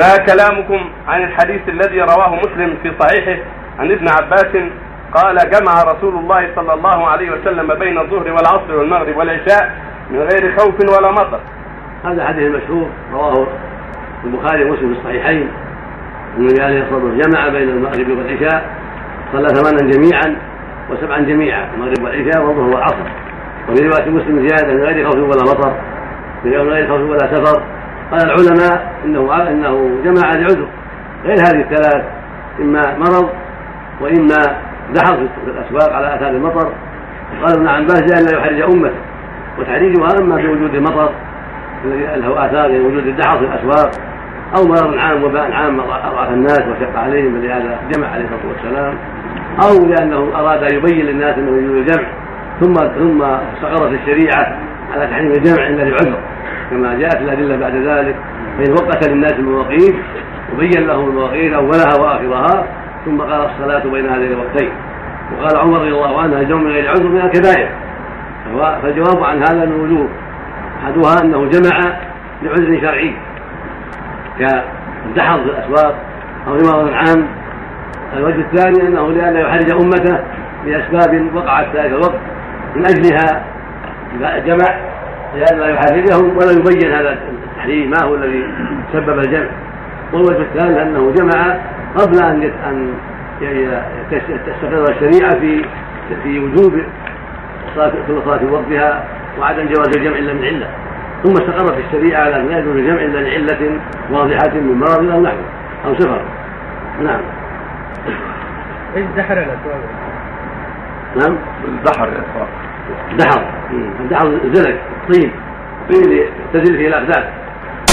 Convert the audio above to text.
ما كلامكم عن الحديث الذي رواه مسلم في صحيحه عن ابن عباس قال جمع رسول الله صلى الله عليه وسلم بين الظهر والعصر والمغرب والعشاء من غير خوف ولا مطر. هذا حديث مشهور رواه البخاري ومسلم في الصحيحين. النبي عليه الصلاة والسلام جمع بين المغرب والعشاء صلى ثمانا جميعا وسبعا جميعا المغرب والعشاء والظهر والعصر. وفي رواية مسلم زيادة من غير خوف ولا مطر من غير خوف ولا سفر. قال العلماء إنه إنه جمع لعذر غير هذه الثلاث إما مرض وإما دحر في الأسواق على آثار المطر. قال ابن عباس لئلا يحرج أمته. وتحريجها إما بوجود المطر الذي له آثار يعني وجود الدحر في الأسواق أو مرض عام وباء عام أضعف الناس وشق عليهم فلهذا جمع عليه الصلاة والسلام. أو لأنه أراد أن يبين للناس إنه يجوز الجمع ثم ثم استقرت الشريعة على تحريم الجمع إلا لعذر كما جاءت الأدلة بعد ذلك فإن وقت للناس المواقيت وبين لهم المواقيت اولها وآخرها ثم قال الصلاة بين هذين الوقتين. وقال عمر رضي الله عنه الجمع من غير عذر من الكبائر؟ فالجواب عن هذا من وجوه أحدها أنه جمع لعذر شرعي. كالدحر في الأسواق أو لمرض عام. الوجه الثاني أنه لئلا يحرج أمته لأسباب وقعت ذلك الوقت من أجلها جمع لئلا يحرجهم ولا يبين هذا التحريم ما هو الذي سبب الجمع. والوجه الثالث انه جمع قبل أن أن تستقر الشريعة في في وجوب كل صلاة وقتها وعدم جواز الجمع إلا من علة. ثم استقرت الشريعة على أن لا يجوز الجمع إلا لعلة واضحة من مرض أو نحوه أو سفر نعم. إيش دحر الأسواق؟ نعم. البحر يا إخوان. دحر. الدحر زلك طين. طين. تزل فيه الاقدام